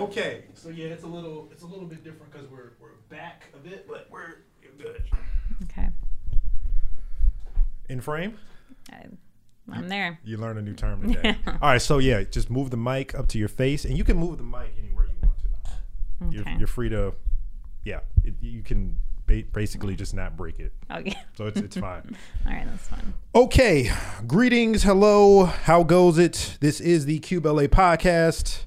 Okay, so yeah, it's a little it's a little bit different because we're we're back a bit, but we're you're good. Okay. In frame. I, I'm there. You learn a new term today. All right, so yeah, just move the mic up to your face, and you can move the mic anywhere you want to. You're, Okay. you're free to, yeah, it, you can ba- basically just not break it, Okay. so it's it's fine. All right, that's fine. Okay, greetings, hello, how goes it? This is the Cube LA podcast.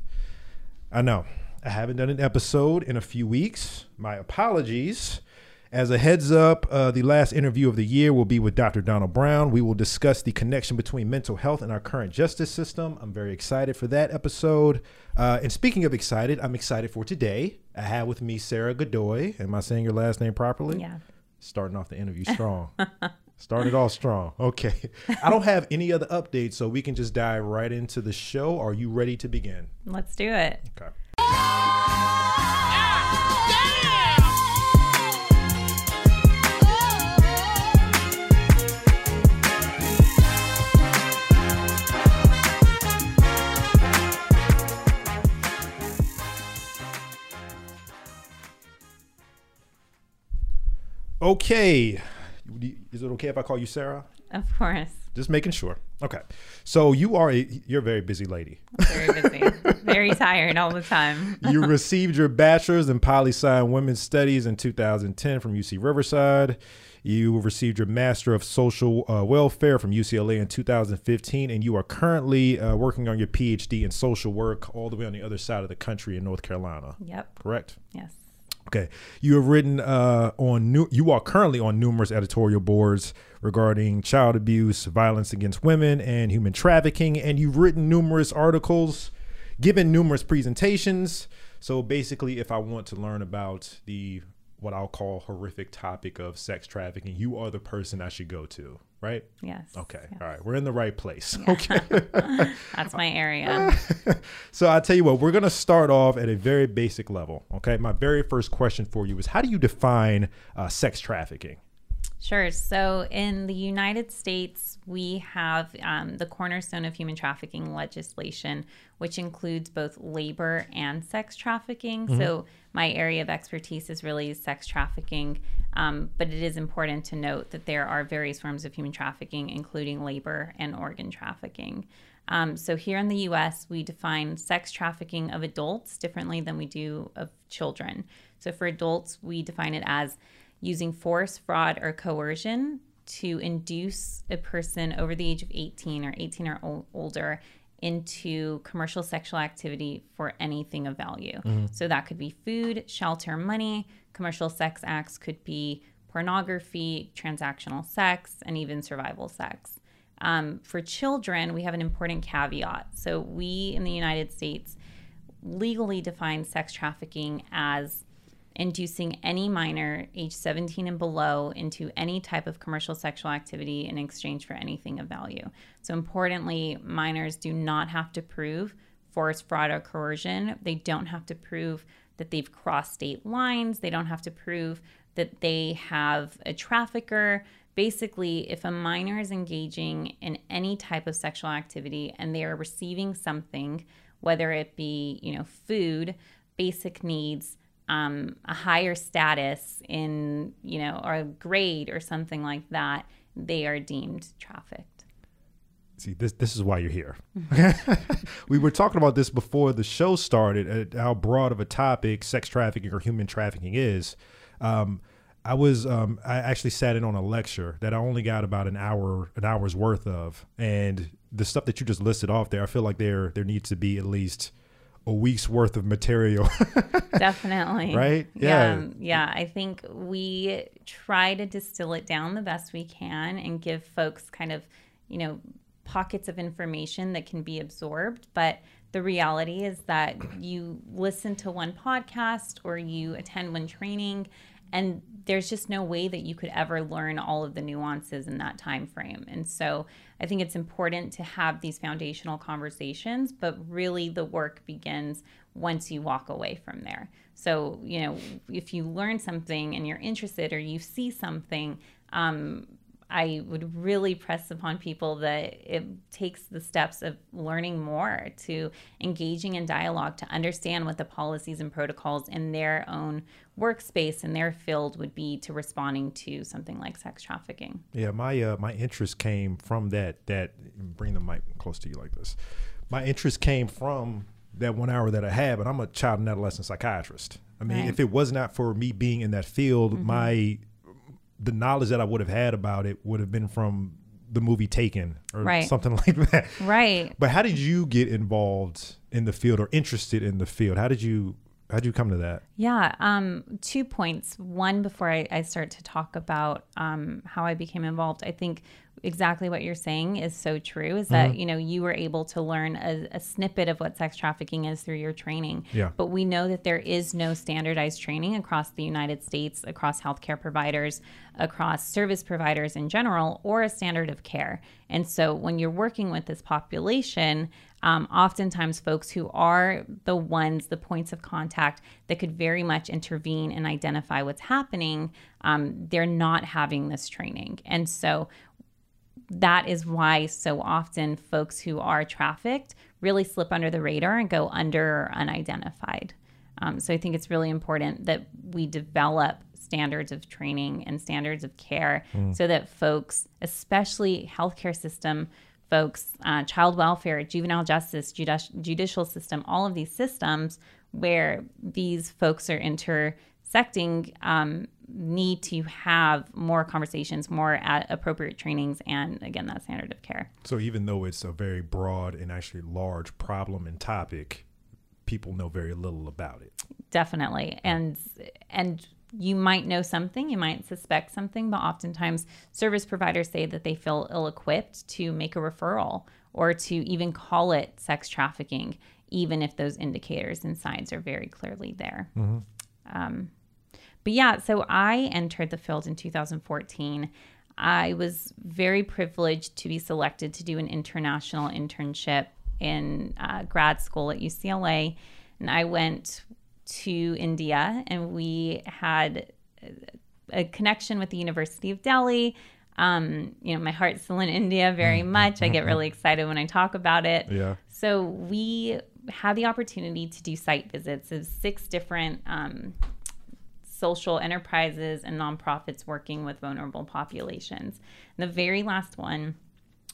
I know I haven't done an episode in a few weeks. My apologies. As a heads up, uh, the last interview of the year will be with Dr. Donald Brown. We will discuss the connection between mental health and our current justice system. I'm very excited for that episode. Uh, and speaking of excited, I'm excited for today. I have with me Sarah Godoy. Am I saying your last name properly? Yeah. starting off the interview strong. Started off strong. Okay. I don't have any other updates, so we can just dive right into the show. Are you ready to begin? Let's do it. Okay. Okay. Is it okay if I call you Sarah? Of course. Just making sure. Okay. So you are a you're a very busy lady. Very busy. Very tired all the time. you received your bachelor's in poli sci and women's studies in 2010 from UC Riverside. You received your master of social uh, welfare from UCLA in 2015, and you are currently uh, working on your PhD in social work all the way on the other side of the country in North Carolina. Yep. Correct. Yes. Okay. You have written uh, on new. You are currently on numerous editorial boards regarding child abuse, violence against women, and human trafficking, and you've written numerous articles, given numerous presentations. So basically, if I want to learn about the what I'll call horrific topic of sex trafficking, you are the person I should go to, right? Yes. Okay. yes. All right. We're in the right place. Okay. That's my area. so I tell you what, we're gonna start off at a very basic level. Okay, my very first question for you is, how do you define uh, sex trafficking? Sure. So in the United States, we have um, the cornerstone of human trafficking legislation, which includes both labor and sex trafficking. So my area of expertise is really sex trafficking. Um, but it is important to note that there are various forms of human trafficking, including labor and organ trafficking. Um, so here in the US, we define sex trafficking of adults differently than we do of children. So for adults, we define it as using force, fraud, or coercion to induce a person over the age of 18 or 18 or ol- older into commercial sexual activity for anything of value. So that could be food, shelter, money. Commercial sex acts could be pornography, transactional sex, and even survival sex. Um, for children, we have an important caveat. So we in the United States legally define sex trafficking as inducing any minor age 17 and below into any type of commercial sexual activity in exchange for anything of value. So, importantly, minors do not have to prove force, fraud, or coercion. They don't have to prove that they've crossed state lines. They don't have to prove that they have a trafficker. Basically, if a minor is engaging in any type of sexual activity and they are receiving something, whether it be, you know, food, basic needs, um, a higher status in, you know, or a grade or something like that, they are deemed trafficked. See, this this is why you're here. we were talking about this before the show started. Uh, how broad of a topic sex trafficking or human trafficking is. Um, I was um, I actually sat in on a lecture that I only got about an hour an hour's worth of, and the stuff that you just listed off there, I feel like there there needs to be at least a week's worth of material. Definitely. Right? Yeah. Yeah. Yeah. I think we try to distill it down the best we can and give folks kind of, you know, pockets of information that can be absorbed. But the reality is that you listen to one podcast or you attend one training and there's just no way that you could ever learn all of the nuances in that time frame. And so i think it's important to have these foundational conversations but really the work begins once you walk away from there. So you know if you learn something and you're interested or you see something um, I would really press upon people that it takes the steps of learning more to engaging in dialogue to understand what the policies and protocols in their own workspace and their field would be to responding to something like sex trafficking. Yeah, my uh, my interest came from that that bring the mic close to you like this. My interest came from that one hour that I had, but I'm a child and adolescent psychiatrist. I mean, Right. if it was not for me being in that field, Mm-hmm. my the knowledge that I would have had about it would have been from the movie Taken or Right. something like that. Right. But how did you get involved in the field or interested in the field? How did you how did you come to that? Yeah, um, two points. One, before I, I start to talk about um, how I became involved, I think exactly what you're saying is so true. Is that you know you were able to learn a, a snippet of what sex trafficking is through your training. Yeah. But we know that there is no standardized training across the United States, across healthcare providers, across service providers in general, or a standard of care. And so when you're working with this population, um, oftentimes folks who are the ones, the points of contact that could very much intervene and identify what's happening, um, they're not having this training. And so that is why so often folks who are trafficked really slip under the radar and go under or unidentified. Um, so I think it's really important that we develop standards of training and standards of care so that folks, especially healthcare system folks, uh, child welfare, juvenile justice, judici- judicial system, all of these systems where these folks are intersecting um, need to have more conversations, more at appropriate trainings, and again, that standard of care. So even though it's a very broad and actually large problem and topic, people know very little about it. definitely and and you might know something you might suspect something but oftentimes service providers say that they feel ill-equipped to make a referral or to even call it sex trafficking even if those indicators and signs are very clearly there um, but yeah so i entered the field in 2014 i was very privileged to be selected to do an international internship in uh, grad school at ucla and i went to India, and we had a connection with the University of Delhi. Um, you know, my heart's still in India very much. I get really excited when I talk about it. Yeah. So we had the opportunity to do site visits of six different um, social enterprises and nonprofits working with vulnerable populations. And the very last one,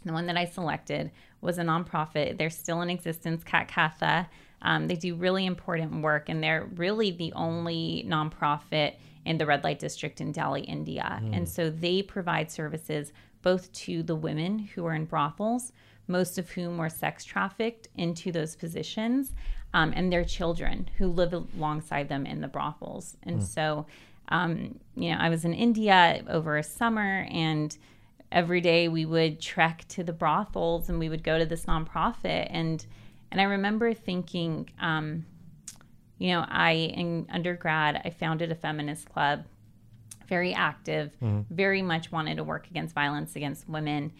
the one that I selected, was a nonprofit. They're still in existence, Kat Katha. Um, they do really important work, and they're really the only nonprofit in the red light district in Delhi, India. And so they provide services both to the women who are in brothels, most of whom were sex trafficked into those positions, um, and their children who live alongside them in the brothels. And so, um, you know, I was in India over a summer and every day we would trek to the brothels and we would go to this nonprofit. And and I remember thinking, um, you know, I in undergrad I founded a feminist club, very active, very much wanted to work against violence against women,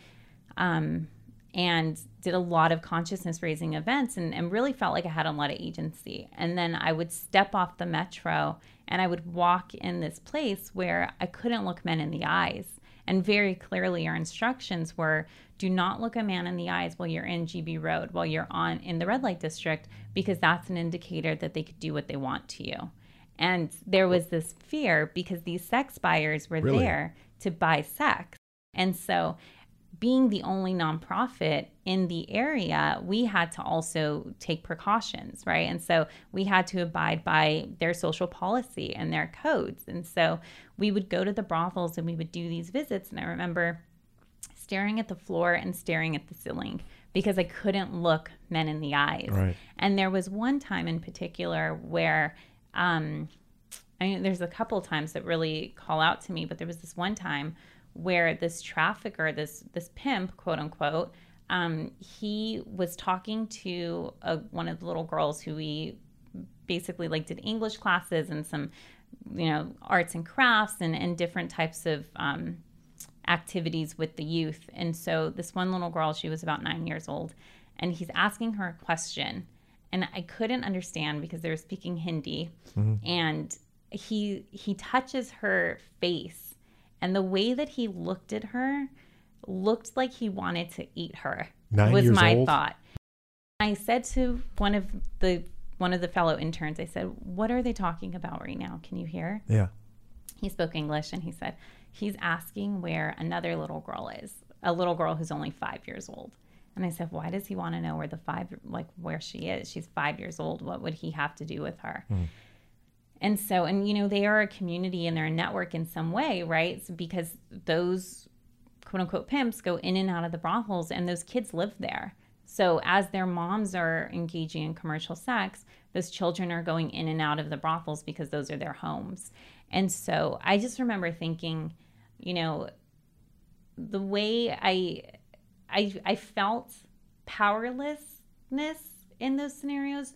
um, and did a lot of consciousness raising events and, and really felt like I had a lot of agency. And then I would step off the metro and I would walk in this place where I couldn't look men in the eyes. And very clearly, our instructions were do not look a man in the eyes while you're in GB Road, while you're on in the red light district, because that's an indicator that they could do what they want to you. And there was this fear because these sex buyers were Really? there to buy sex. And so, being the only nonprofit in the area, we had to also take precautions, right? And so we had to abide by their social policy and their codes. And so we would go to the brothels and we would do these visits. And I remember staring at the floor and staring at the ceiling because I couldn't look men in the eyes. Right. And there was one time in particular where, um, I mean, there's a couple of times that really call out to me, but there was this one time where this trafficker, this this pimp, quote unquote, um, he was talking to a, one of the little girls who we basically like did English classes and some, you know, arts and crafts and, and different types of um, activities with the youth. And so this one little girl, she was about nine years old, and he's asking her a question. And I couldn't understand because they were speaking Hindi. And he he touches her face And the way that he looked at her looked like he wanted to eat her. Nine was my old? thought. I said to one of the one of the fellow interns, I said, "What are they talking about right now? Can you hear?" Yeah. He spoke English and he said, "He's asking where another little girl is, a little girl who's only 5 years old." And I said, "Why does he want to know where the 5 like where she is? She's 5 years old. What would he have to do with her?" Hmm. And so, and you know, they are a community and they're a network in some way, right? So because those quote unquote pimps go in and out of the brothels and those kids live there. So as their moms are engaging in commercial sex, those children are going in and out of the brothels because those are their homes. And so I just remember thinking, you know, the way I I I felt powerlessness in those scenarios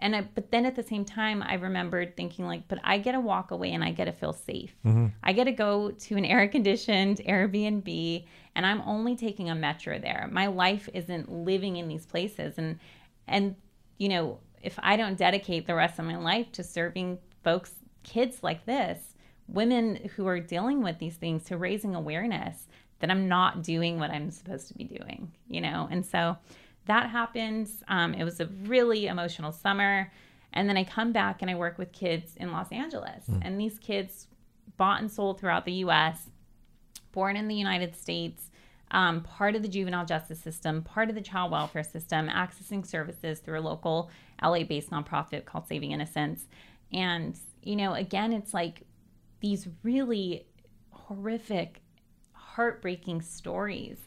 and I, but then at the same time i remembered thinking like but i get to walk away and i get to feel safe. Mm-hmm. I get to go to an air conditioned airbnb and i'm only taking a metro there. My life isn't living in these places. And and you know if i don't dedicate the rest of my life to serving folks kids like this women who are dealing with these things to raising awareness that i'm not doing what i'm supposed to be doing you know? And so that happens. Um, it was a really emotional summer. And then I come back and I work with kids in Los Angeles. And these kids bought and sold throughout the US, born in the United States, um, part of the juvenile justice system, part of the child welfare system, accessing services through a local LA based nonprofit called Saving Innocence. And, you know, again, it's like these really horrific, heartbreaking stories.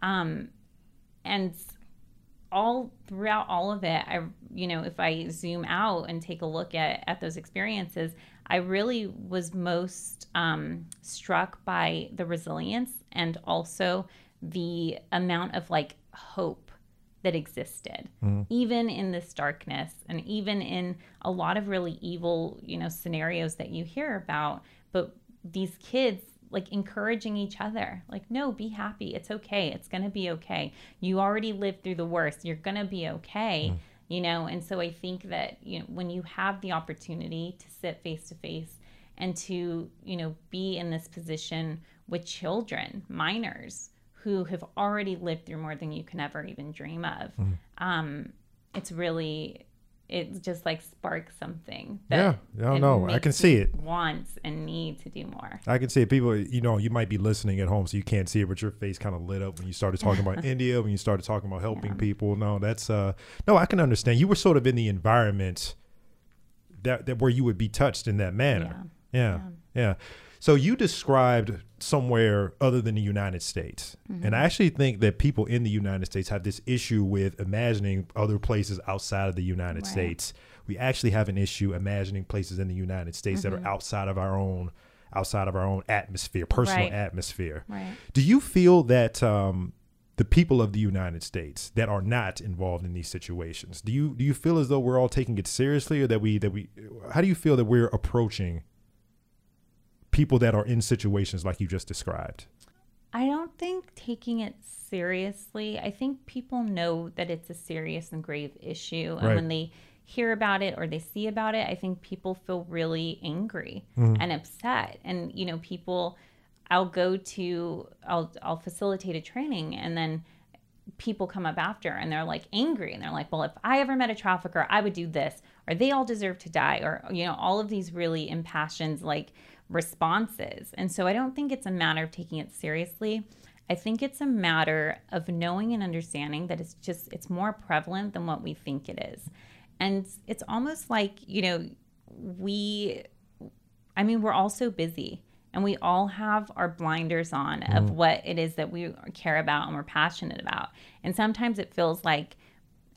Um, and all throughout all of it i you know if i zoom out and take a look at at those experiences i really was most um, struck by the resilience and also the amount of like hope that existed. Even in this darkness and even in a lot of really evil you know scenarios that you hear about but these kids like encouraging each other. Like no be happy. It's okay. It's going to be okay. You already lived through the worst. You're going to be okay you know? And so i think that you know when you have the opportunity to sit face to face and to you know be in this position with children minors who have already lived through more than you can ever even dream of um it's really it just like sparks something Yeah, I don't know. I can see it. wants and need to do more I can see it. People, you know, you might be listening at home, so you can't see it, but your face kind of lit up when you started talking about India, when you started talking about helping people. No, that's uh, no, I can understand. You were sort of in the environment that that where you would be touched in that manner. Yeah, yeah. So you described somewhere other than the United States, and I actually think that people in the United States have this issue with imagining other places outside of the United Right. States. We actually have an issue imagining places in the United States Mm-hmm. that are outside of our own outside of our own atmosphere, personal Right. atmosphere. right Do you feel that um, the people of the United States that are not involved in these situations, do you do you feel as though we're all taking it seriously, or that we that we? How do you feel that we're approaching people that are in situations like you just described? I don't think taking it seriously, I think people know that it's a serious and grave issue. And Right. when they hear about it or they see about it, I think people feel really angry Mm-hmm. and upset. And, you know, people, I'll go to, I'll, I'll facilitate a training and then people come up after and they're like angry and they're like, well, if I ever met a trafficker, I would do this, or they all deserve to die, or, you know, all of these really impassioned like responses. And so I don't think it's a matter of taking it seriously. I think it's a matter of knowing and understanding that it's just, it's more prevalent than what we think it is. And it's almost like, you know, we, I mean, we're all so busy and we all have our blinders on of mm-hmm. what it is that we care about and we're passionate about. And sometimes it feels like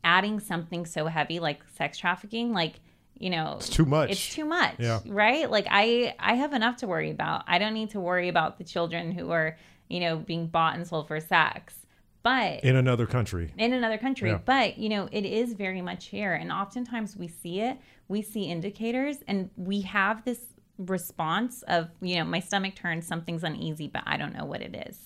adding something so heavy like sex trafficking, like, you know, It's too much. it's too much, Yeah. right? Like I I have enough to worry about. I don't need to worry about the children who are, you know, being bought and sold for sex. But in another country. in another country. Yeah. But, you know, it is very much here. And oftentimes we see it, we see indicators, and we have this response of, you know, my stomach turns, something's uneasy, but I don't know what it is.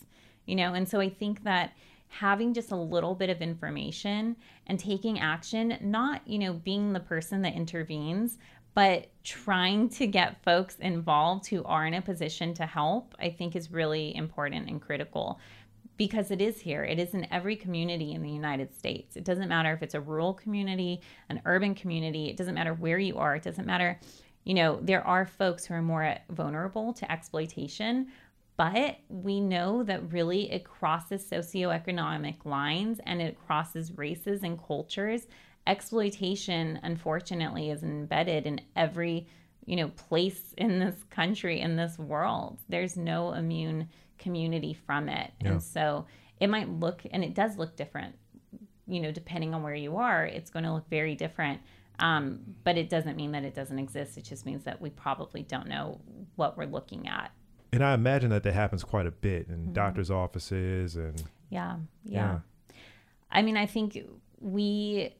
You know, and so I think that having just a little bit of information and taking action, not, you know, being the person that intervenes, but trying to get folks involved who are in a position to help, I think is really important and critical because it is here. It is in every community in the United States. It doesn't matter if it's a rural community, an urban community, it doesn't matter where you are, it doesn't matter. You know, there are folks who are more vulnerable to exploitation, but we know that really it crosses socioeconomic lines and it crosses races and cultures. Exploitation, unfortunately, is embedded in every you know place in this country in this world. There's no immune community from it. Yeah. and so it might look and it does look different you know depending on where you are it's going to look very different. Um, but it doesn't mean that it doesn't exist. It just means that we probably don't know what we're looking at and I imagine that that happens quite a bit in mm-hmm. doctors' offices and yeah, yeah, yeah. I mean, I think we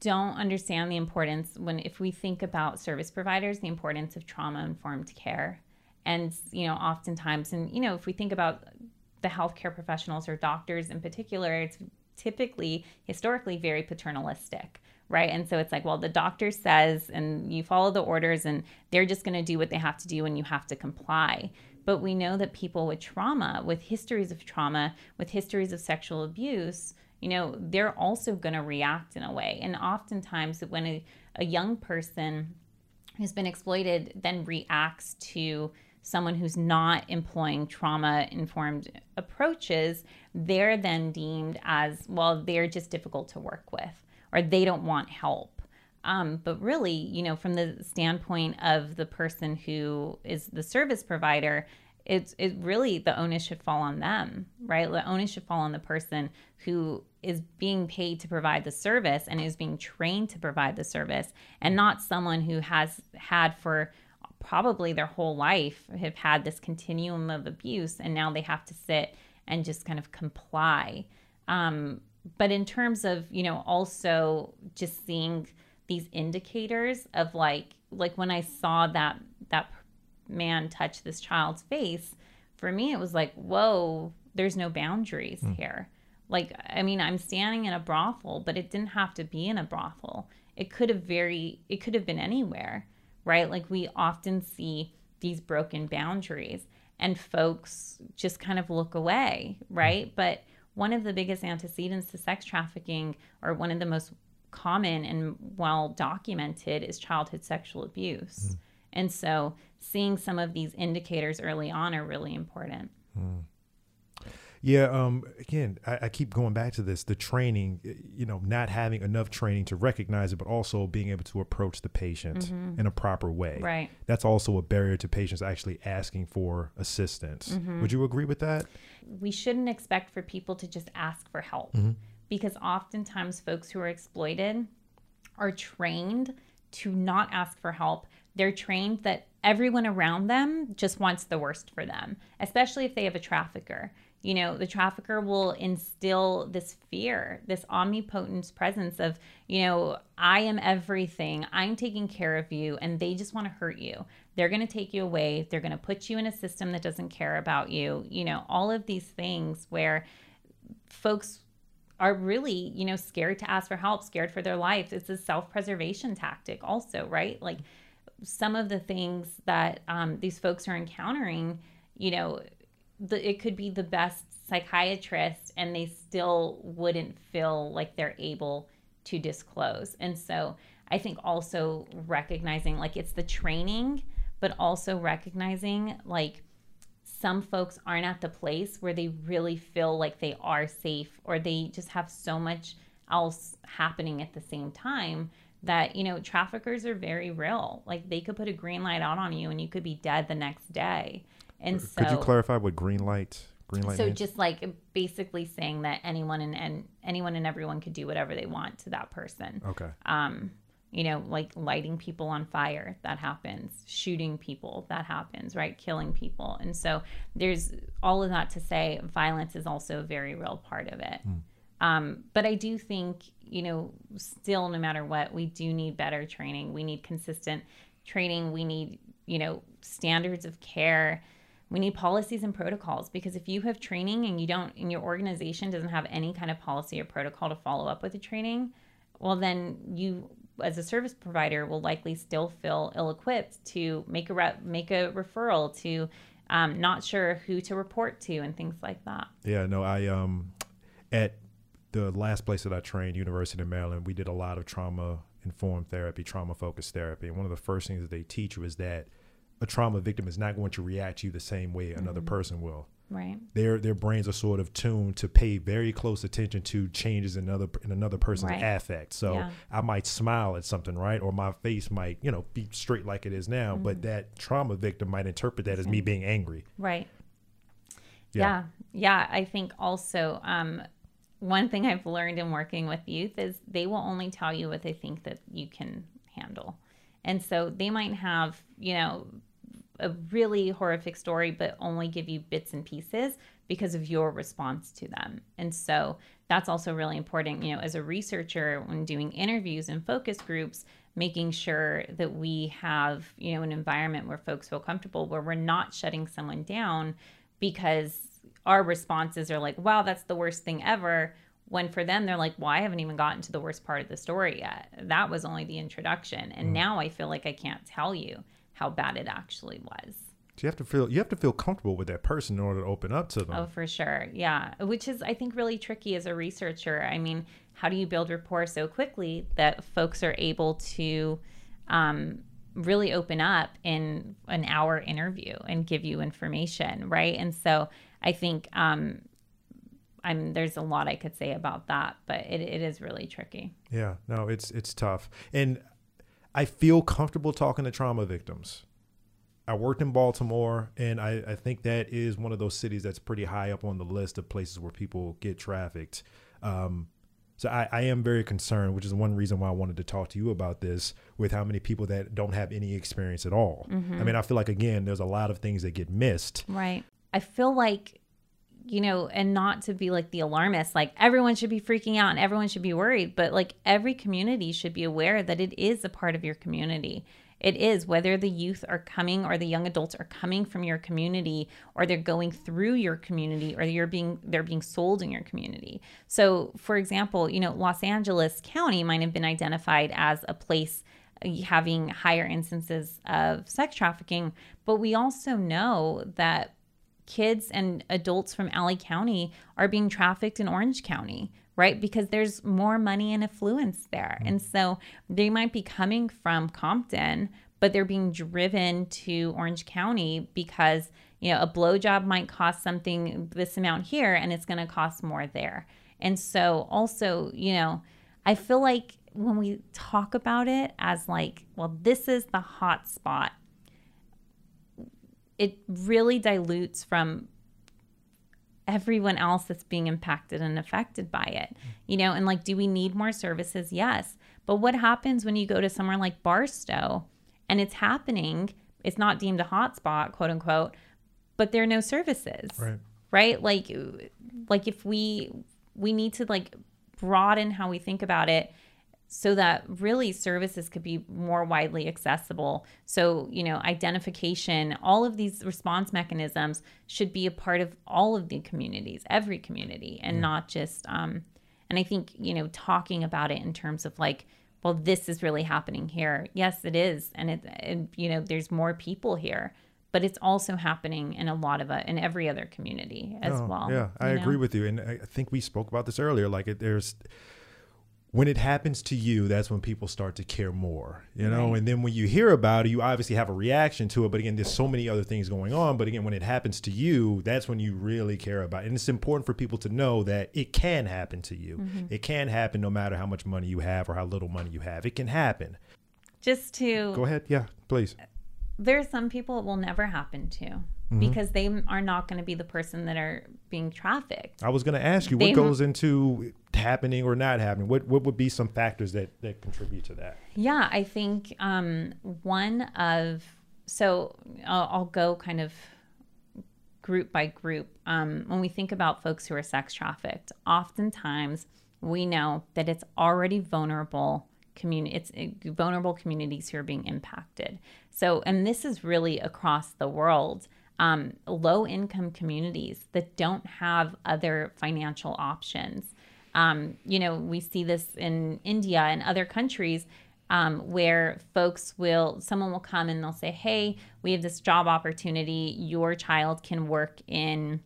don't understand the importance when if we think about service providers, the importance of trauma informed care. And you know, oftentimes and you know, if we think about the healthcare professionals or doctors in particular, it's typically historically very paternalistic right? And so it's like, well, the doctor says, and you follow the orders, and they're just going to do what they have to do, and you have to comply. But we know that people with trauma, with histories of trauma, with histories of sexual abuse, you know, they're also going to react in a way. And oftentimes, when a, a young person who's been exploited then reacts to someone who's not employing trauma informed approaches, they're then deemed as, well, they're just difficult to work with or they don't want help. Um, but really, you know, from the standpoint of the person who is the service provider, it's it really the onus should fall on them, right? The onus should fall on the person who is being paid to provide the service and is being trained to provide the service, and not someone who has had for probably their whole life have had this continuum of abuse, and now they have to sit and just kind of comply. Um, but in terms of you know also just seeing these indicators of like like when i saw that that man touch this child's face for me it was like whoa there's no boundaries mm. here like i mean i'm standing in a brothel but it didn't have to be in a brothel it could have very it could have been anywhere right like we often see these broken boundaries and folks just kind of look away right mm. but one of the biggest antecedents to sex trafficking, or one of the most common and well documented, is childhood sexual abuse. Mm. And so, seeing some of these indicators early on are really important. Mm. Yeah. Um, again, I, I, keep going back to this: the training. You know, not having enough training to recognize it, but also being able to approach the patient mm-hmm. in a proper way. Right. That's also a barrier to patients actually asking for assistance. Mm-hmm. Would you agree with that? We shouldn't expect for people to just ask for help, mm-hmm. because oftentimes folks who are exploited are trained to not ask for help. They're trained that everyone around them just wants the worst for them, especially if they have a trafficker. You know the trafficker will instill this fear this omnipotent presence of you know i am everything. I'm taking care of you and they just want to hurt you. They're going to take you away. They're going to put you in a system that doesn't care about you. You know all of these things where folks are really you know scared to ask for help scared for their life. It's a self-preservation tactic also right? Like some of the things that um, these folks are encountering you know the, it could be the best psychiatrist and they still wouldn't feel like they're able to disclose. And so I think also recognizing like it's the training, but also recognizing like some folks aren't at the place where they really feel like they are safe or they just have so much else happening at the same time that you know traffickers are very real like they could put a green light out on you and you could be dead the next day and so, could you clarify what green light? Green light. So means? just like basically saying that anyone and, and anyone and everyone could do whatever they want to that person. Okay. Um, you know, like lighting people on fire, that happens. Shooting people, that happens, right? Killing people. And so there's all of that to say violence is also a very real part of it. Mm. Um, but I do think, you know, still, no matter what, we do need better training. We need consistent training. We need, you know, standards of care we need policies and protocols because if you have training and you don't and your organization doesn't have any kind of policy or protocol to follow up with the training well then you as a service provider will likely still feel ill-equipped to make a re- make a referral to um, not sure who to report to and things like that Yeah, no, I um at the last place that I trained, University of Maryland, we did a lot of trauma informed therapy, trauma focused therapy. And one of the first things that they teach you is that a trauma victim is not going to react to you the same way another person will. right Their their brains are sort of tuned to pay very close attention to changes in another in another person's Right. affect. So Yeah. I might smile at something, right? Or my face might, you know, be straight like it is now, Mm-hmm. but that trauma victim might interpret that as me being angry. Right. Yeah. Yeah. Yeah. I think also um, one thing I've learned in working with youth is they will only tell you what they think that you can handle. And so they might have, you know, a really horrific story, but only give you bits and pieces because of your response to them. And so that's also really important, you know, as a researcher when doing interviews and focus groups, making sure that we have, you know, an environment where folks feel comfortable, where we're not shutting someone down because our responses are like, wow, that's the worst thing ever. When for them, they're like, well, I haven't even gotten to the worst part of the story yet. That was only the introduction. And now I feel like I can't tell you how bad it actually was. So you have to feel you have to feel comfortable with that person in order to open up to them. Oh, for sure. Yeah. Which is, I think, really tricky as a researcher. I mean, how do you build rapport so quickly that folks are able to um, really open up in an hour interview and give you information, right? And so I think um, I'm there's a lot I could say about that, but it, it is really tricky. Yeah, no, it's it's tough, and I feel comfortable talking to trauma victims. I worked in Baltimore, and I, I think that is one of those cities that's pretty high up on the list of places where people get trafficked. Um, so I, I am very concerned, which is one reason why I wanted to talk to you about this with how many people that don't have any experience at all. I mean, I feel like again, there's a lot of things that get missed. Right. I feel like, you know, and not to be like the alarmist, like everyone should be freaking out and everyone should be worried, but like every community should be aware that it is a part of your community. It is whether the youth are coming or the young adults are coming from your community or they're going through your community or you're being they're being sold in your community. So, for example, you know, Los Angeles County might have been identified as a place uh, having higher instances of sex trafficking, but we also know that kids and adults from LA County are being trafficked in Orange County, right? Because there's more money and affluence there. Mm-hmm. And so they might be coming from Compton, but they're being driven to Orange County because, you know, a blowjob might cost something this amount here and it's going to cost more there. And so also, you know, I feel like when we talk about it as like, well, this is the hot spot, it really dilutes from everyone else that's being impacted and affected by it. You know, and like, do we need more services? Yes. But what happens when you go to somewhere like Barstow and it's happening? It's not deemed a hotspot, quote unquote, but there are no services Right. right like like if we we need to like broaden how we think about it so that really services could be more widely accessible so you know identification all of these response mechanisms should be a part of all of the communities every community and not just um and i think you know talking about it in terms of like well this is really happening here yes it is and it and you know there's more people here but it's also happening in a lot of uh, in every other community as Oh, well. Yeah, I know? agree with you, and I I think we spoke about this earlier. Like, it, there's when it happens to you, that's when people start to care more, you know. Right. And then when you hear about it, you obviously have a reaction to it. But again, there's so many other things going on. But again, when it happens to you, that's when you really care about it. And it's important for people to know that it can happen to you. Mm-hmm. It can happen no matter how much money you have or how little money you have. It can happen. Just to Go ahead. Yeah, please. there are some people it will never happen to Mm-hmm. because they are not going to be the person that are being trafficked. I was going to ask you They- what goes into happening or not happening. What what would be some factors that that contribute to that? Yeah, I think um, one of so I'll, I'll go kind of group by group. Um, when we think about folks who are sex trafficked, oftentimes we know that it's already vulnerable community. It's uh, vulnerable communities who are being impacted. So, and this is really across the world. Um, low income communities that don't have other financial options. Um, you know, we see this in India and other countries um, where folks will, someone will come and they'll say, Hey, we have this job opportunity. Your child can work in,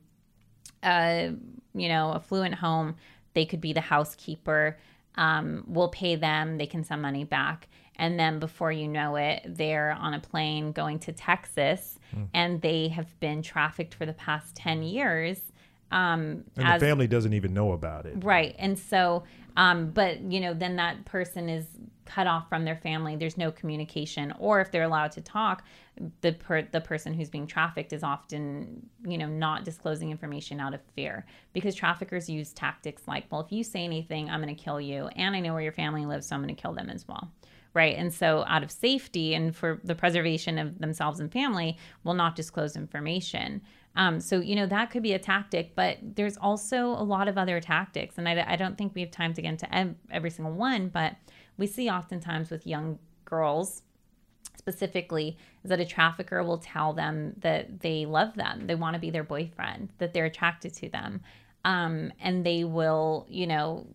a, you know, a fluent home. They could be the housekeeper. Um, we'll pay them. They can send money back. And then before you know it, they're on a plane going to Texas mm. and they have been trafficked for the past 10 years. Um, and as, the family doesn't even know about it. Right. And so, um, but, you know, then that person is cut off from their family. There's no communication. Or if they're allowed to talk, the per, the person who's being trafficked is often, you know, not disclosing information out of fear because traffickers use tactics like, well, if you say anything, I'm going to kill you. And I know where your family lives, so I'm going to kill them as well right? And so, out of safety and for the preservation of themselves and family, will not disclose information. Um, so, you know, that could be a tactic, but there's also a lot of other tactics. And I, I don't think we have time to get into every single one, but we see oftentimes with young girls specifically is that a trafficker will tell them that they love them, they want to be their boyfriend, that they're attracted to them. Um, and they will, you know,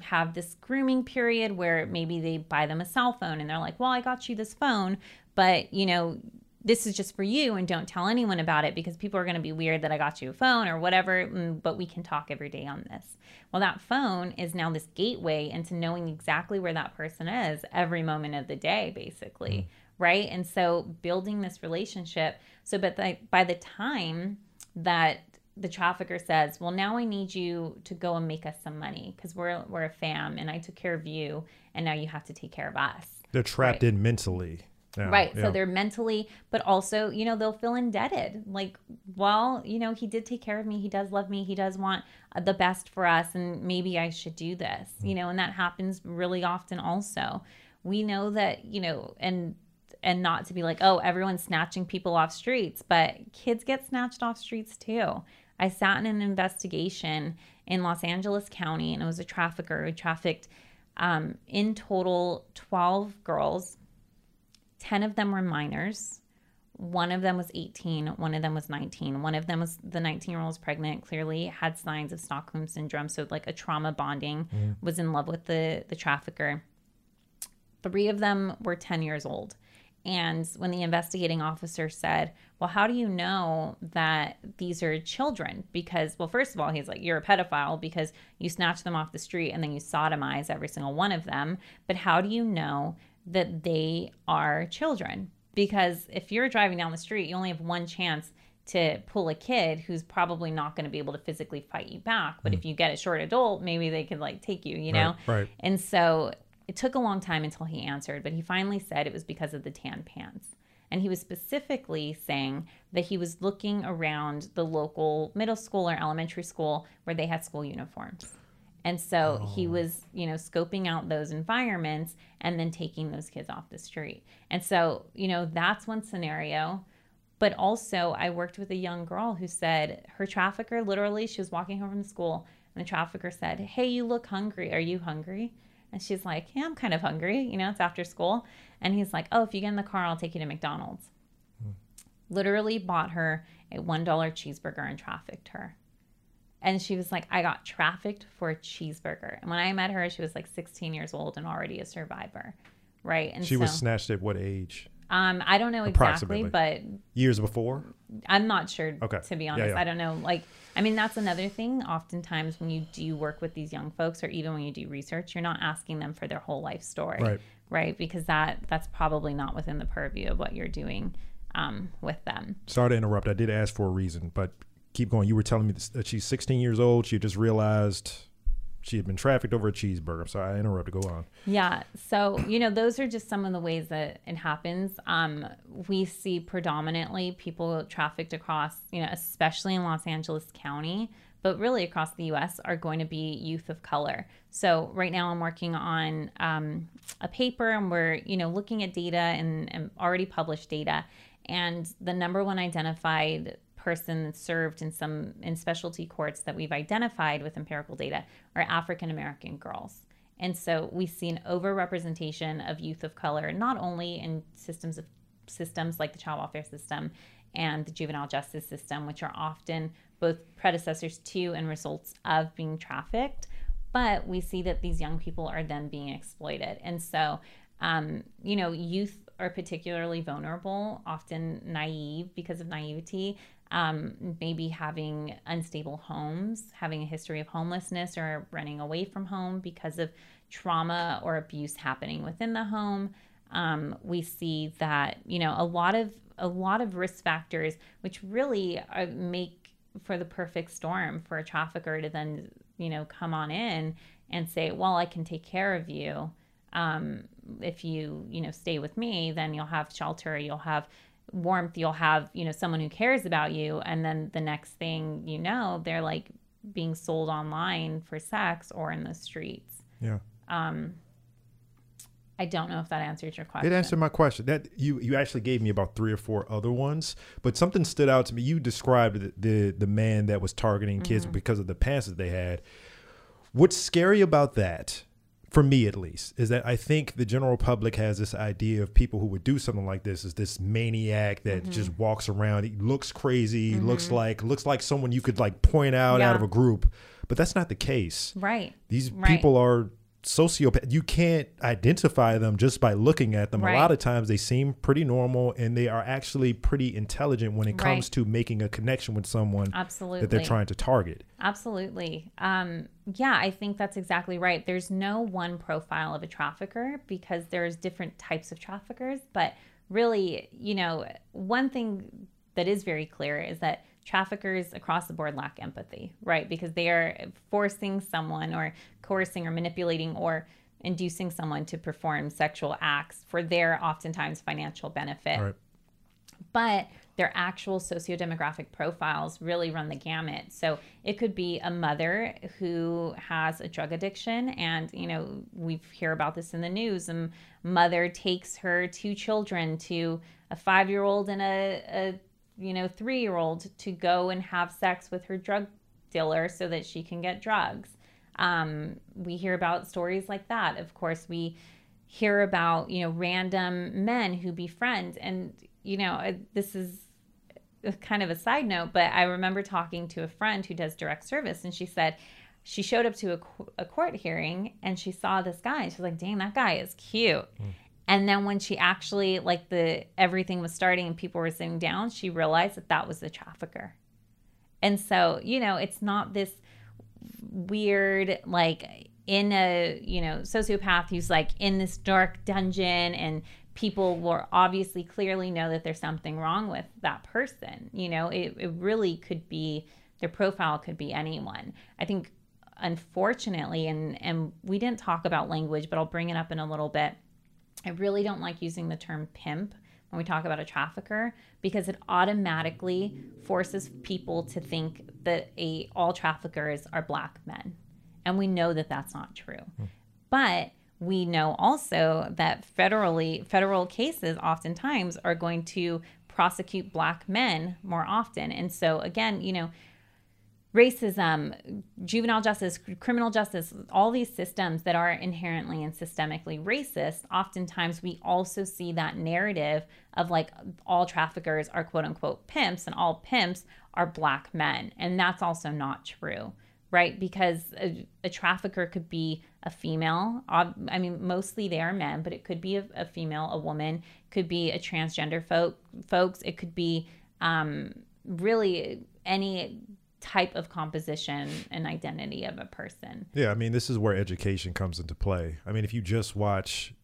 have this grooming period where maybe they buy them a cell phone and they're like, well, I got you this phone, but you know, this is just for you and don't tell anyone about it because people are going to be weird that I got you a phone or whatever, mm, but we can talk every day on this. Well, that phone is now this gateway into knowing exactly where that person is every moment of the day, basically. Mm. Right. And so building this relationship. So, but the, by the time that the trafficker says, "Well, now I need you to go and make us some money because we're we're a fam, and I took care of you, and now you have to take care of us." They're trapped right. in mentally. Yeah, right. Yeah. So they're mentally, but also, you know, they'll feel indebted. Like, well, you know, he did take care of me. He does love me. He does want the best for us. And maybe I should do this, mm. you know, and that happens really often also. We know that, you know, and, and not to be like, oh, everyone's snatching people off streets, but kids get snatched off streets too. I sat in an investigation in Los Angeles County, and it was a trafficker who trafficked um, in total 12 girls. 10 of them were minors. One of them was 18, one of them was 19. One of them was the 19 year old was pregnant, clearly had signs of Stockholm syndrome. So, like a trauma bonding, mm. was in love with the, the trafficker. Three of them were 10 years old. And when the investigating officer said, Well, how do you know that these are children? Because, well, first of all, he's like, You're a pedophile because you snatch them off the street and then you sodomize every single one of them. But how do you know that they are children? Because if you're driving down the street, you only have one chance to pull a kid who's probably not going to be able to physically fight you back. But mm. if you get a short adult, maybe they could like take you, you know? Right, right. And so it took a long time until he answered, but he finally said it was because of the tan pants. And he was specifically saying that he was looking around the local middle school or elementary school where they had school uniforms. And so oh. he was, you know, scoping out those environments and then taking those kids off the street. And so, you know, that's one scenario. But also, I worked with a young girl who said her trafficker literally, she was walking home from school and the trafficker said, Hey, you look hungry. Are you hungry? And she's like, Yeah, I'm kind of hungry. You know, it's after school. And he's like, Oh, if you get in the car, I'll take you to McDonald's. Hmm. Literally bought her a $1 cheeseburger and trafficked her. And she was like, I got trafficked for a cheeseburger. And when I met her, she was like 16 years old and already a survivor. Right. And she so, was snatched at what age? Um, I don't know exactly, but years before. I'm not sure. Okay. To be honest, yeah, yeah. I don't know. Like, I mean, that's another thing. Oftentimes, when you do work with these young folks, or even when you do research, you're not asking them for their whole life story, right? Right, because that that's probably not within the purview of what you're doing um, with them. Sorry to interrupt. I did ask for a reason, but keep going. You were telling me that she's 16 years old. She just realized she had been trafficked over a cheeseburger. So I interrupted. Go on. Yeah. So, you know, those are just some of the ways that it happens. Um, we see predominantly people trafficked across, you know, especially in Los Angeles County, but really across the US are going to be youth of color. So right now I'm working on um, a paper and we're, you know, looking at data and, and already published data. And the number one identified person served in some in specialty courts that we've identified with empirical data are African American girls. And so we see an overrepresentation of youth of color, not only in systems of systems like the child welfare system and the juvenile justice system, which are often both predecessors to and results of being trafficked. But we see that these young people are then being exploited. And so, um, you know, youth are particularly vulnerable, often naive because of naivety, um, maybe having unstable homes, having a history of homelessness or running away from home because of trauma or abuse happening within the home. Um, we see that you know a lot of a lot of risk factors, which really are, make for the perfect storm for a trafficker to then you know come on in and say, well, I can take care of you. Um, if you you know stay with me, then you'll have shelter, you'll have warmth, you'll have you know someone who cares about you, and then the next thing you know, they're like being sold online for sex or in the streets. Yeah. Um, I don't know if that answers your question. It answered my question. That you you actually gave me about three or four other ones, but something stood out to me. You described the the, the man that was targeting kids Mm-hmm. because of the pants that they had. What's scary about that, for me at least, is that I think the general public has this idea of people who would do something like this is this maniac that Mm-hmm. just walks around. He looks crazy. Looks like looks like someone you could like point out out of a group, but that's not the case. right. These Right. people are sociopath. You can't identify them just by looking at them. Right. A lot of times they seem pretty normal and they are actually pretty intelligent when it comes Right. to making a connection with someone Absolutely. that they're trying to target. Absolutely. Um, yeah, I think that's exactly right. There's no one profile of a trafficker because there's different types of traffickers. But really, you know, one thing that is very clear is that traffickers across the board lack empathy, right? Because they are forcing someone or coercing or manipulating or inducing someone to perform sexual acts for their oftentimes financial benefit right. but their actual sociodemographic profiles really run the gamut. So it could be a mother who has a drug addiction, and you know we hear about this in the news. A mother takes her two children to a five-year-old and a, a you know three-year-old to go and have sex with her drug dealer so that she can get drugs. Um, we hear about stories like that. Of course, we hear about you know random men who befriend and you know this is kind of a side note but i remember talking to a friend who does direct service and she said she showed up to a, a court hearing and she saw this guy she's like dang that guy is cute and then when she actually like the everything was starting and people were sitting down she realized that that was the trafficker. And so you know it's not this weird like in a you know sociopath who's like in this dark dungeon and people will obviously clearly know that there's something wrong with that person you know? It, it really could be their profile could be anyone. I think unfortunately and and we didn't talk about language but i'll bring it up in a little bit i really don't like using the term pimp when we talk about a trafficker because it automatically forces people to think that a all traffickers are black men. And we know that that's not true. Hmm. But we know also that federally federal cases oftentimes are going to prosecute black men more often. And so again you know racism, juvenile justice, criminal justice, all these systems that are inherently and systemically racist, oftentimes we also see that narrative of like all traffickers are quote unquote pimps and all pimps are black men. And that's also not true, right? Because a, a trafficker could be a female. I mean, mostly they are men, but it could be a, a female, a woman, could be a transgender folk, folks. It could be um, really any type of composition and identity of a person. Yeah, I mean, this is where education comes into play. I mean, if you just watch,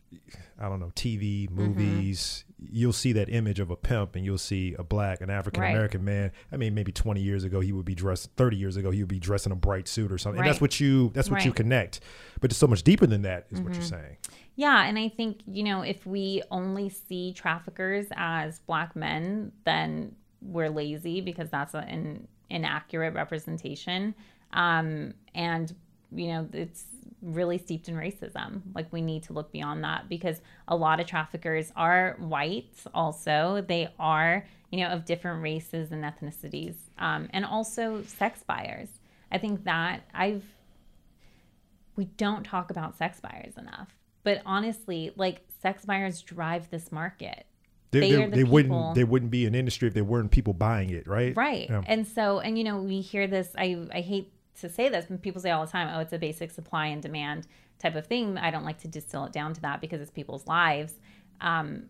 I don't know, TV, Mm-hmm. movies, you'll see that image of a pimp and you'll see a black, an African American man. I mean, maybe 20 years ago, he would be dressed, 30 years ago, he would be dressed in a bright suit or something. And that's what you, that's what you connect. But it's so much deeper than that, is what Mm-hmm. you're saying. Yeah, and I think, you know, if we only see traffickers as black men, then we're lazy because that's a- inaccurate representation. Um, and, you know, it's really steeped in racism. Like, we need to look beyond that because a lot of traffickers are white, also. They are, you know, of different races and ethnicities, um, and also sex buyers. I think that I've we don't talk about sex buyers enough. But honestly, like sex buyers drive this market. They, They they, the they wouldn't they wouldn't be an industry if there weren't people buying it, right? Right. Yeah. And so, and you know, we hear this, I, I hate to say this, but people say all the time, oh, it's a basic supply and demand type of thing. I don't like to distill it down to that because it's people's lives. Um,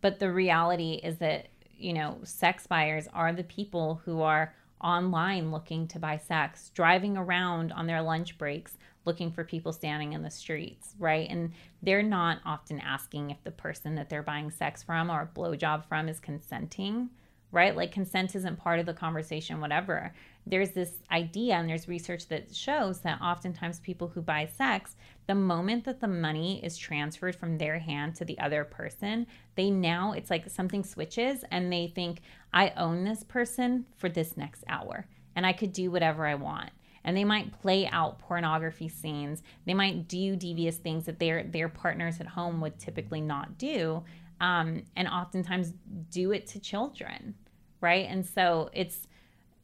but the reality is that, you know, sex buyers are the people who are online looking to buy sex, driving around on their lunch breaks looking for people standing in the streets, right? And they're not often asking if the person that they're buying sex from or a blowjob from is consenting, right? Like consent isn't part of the conversation, whatever. There's this idea, and there's research that shows that oftentimes people who buy sex, the moment that the money is transferred from their hand to the other person, they now, it's like something switches and they think, I own this person for this next hour and I could do whatever I want and they might play out pornography scenes. They might do devious things that their their partners at home would typically not do, um, and oftentimes do it to children, right? And so it's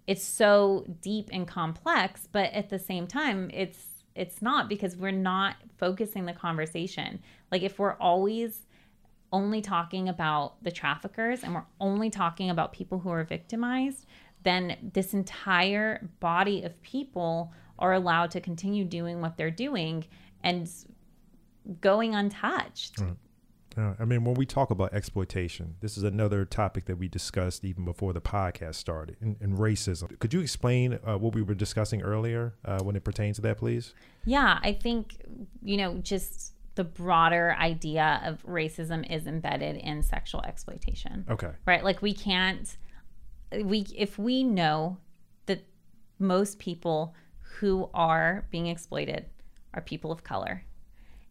it's so deep and complex, but at the same time, it's it's not because we're not focusing the conversation. Like if we're always only talking about the traffickers and we're only talking about people who are victimized, then this entire body of people are allowed to continue doing what they're doing and going untouched. Uh, I mean, when we talk about exploitation, this is another topic that we discussed even before the podcast started, and, and racism. Could you explain uh, what we were discussing earlier uh, when it pertains to that, please? Yeah, I think, you know, just the broader idea of racism is embedded in sexual exploitation. Okay. right like we can't we if we know that most people who are being exploited are people of color.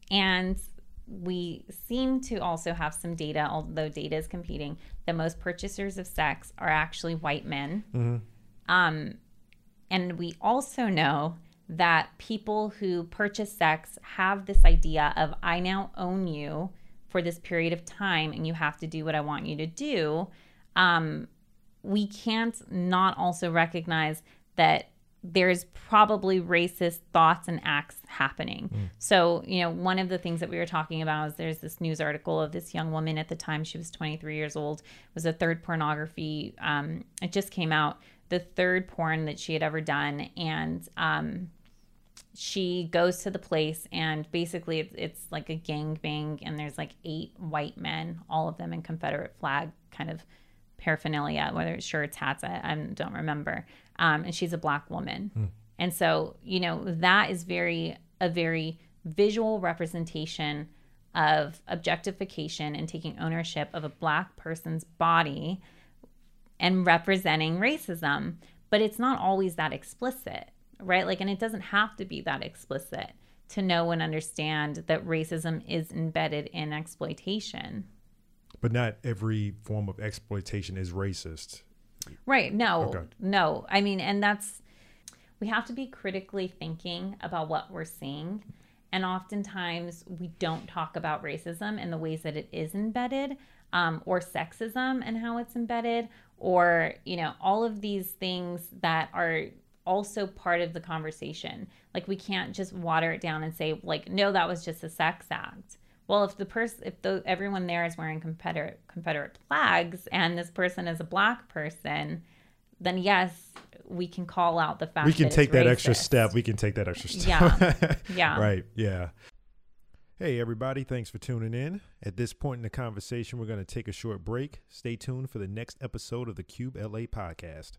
And we seem to also have some data although data is competing that most purchasers of sex are actually white men. Um, and we also know that people who purchase sex have this idea of I now own you for this period of time and you have to do what I want you to do. Um, we can't not also recognize that there's probably racist thoughts and acts happening. So, you know, one of the things that we were talking about is there's this news article of this young woman at the time she was 23 years old was a third pornography um, it just came out the third porn that she had ever done and um, she goes to the place and basically it's, it's like a gang bang and there's like eight white men all of them in confederate flag kind of paraphernalia whether it's shirts hats i, I don't remember. Um, and she's a black woman. And so you know that is very a very visual representation of objectification and taking ownership of a black person's body and representing racism. But it's not always that explicit right? Like and it doesn't have to be that explicit to know and understand that racism is embedded in exploitation But not every form of exploitation is racist. right. No. Okay. no. I mean and that's we have to be critically thinking about what we're seeing. And oftentimes we don't talk about racism and the ways that it is embedded um, or sexism and how it's embedded or you know all of these things that are also part of the conversation. Like we can't just water it down and say like no that was just a sex act well if the person if the everyone there is wearing confederate confederate flags and this person is a black person then yes we can call out the fact we can that take that extra step. We can take that extra step. Yeah. Yeah. Right. Yeah. Hey, everybody. Thanks for tuning in. At this point in the conversation, we're going to take a short break. Stay tuned for the next episode of the CubeLA podcast.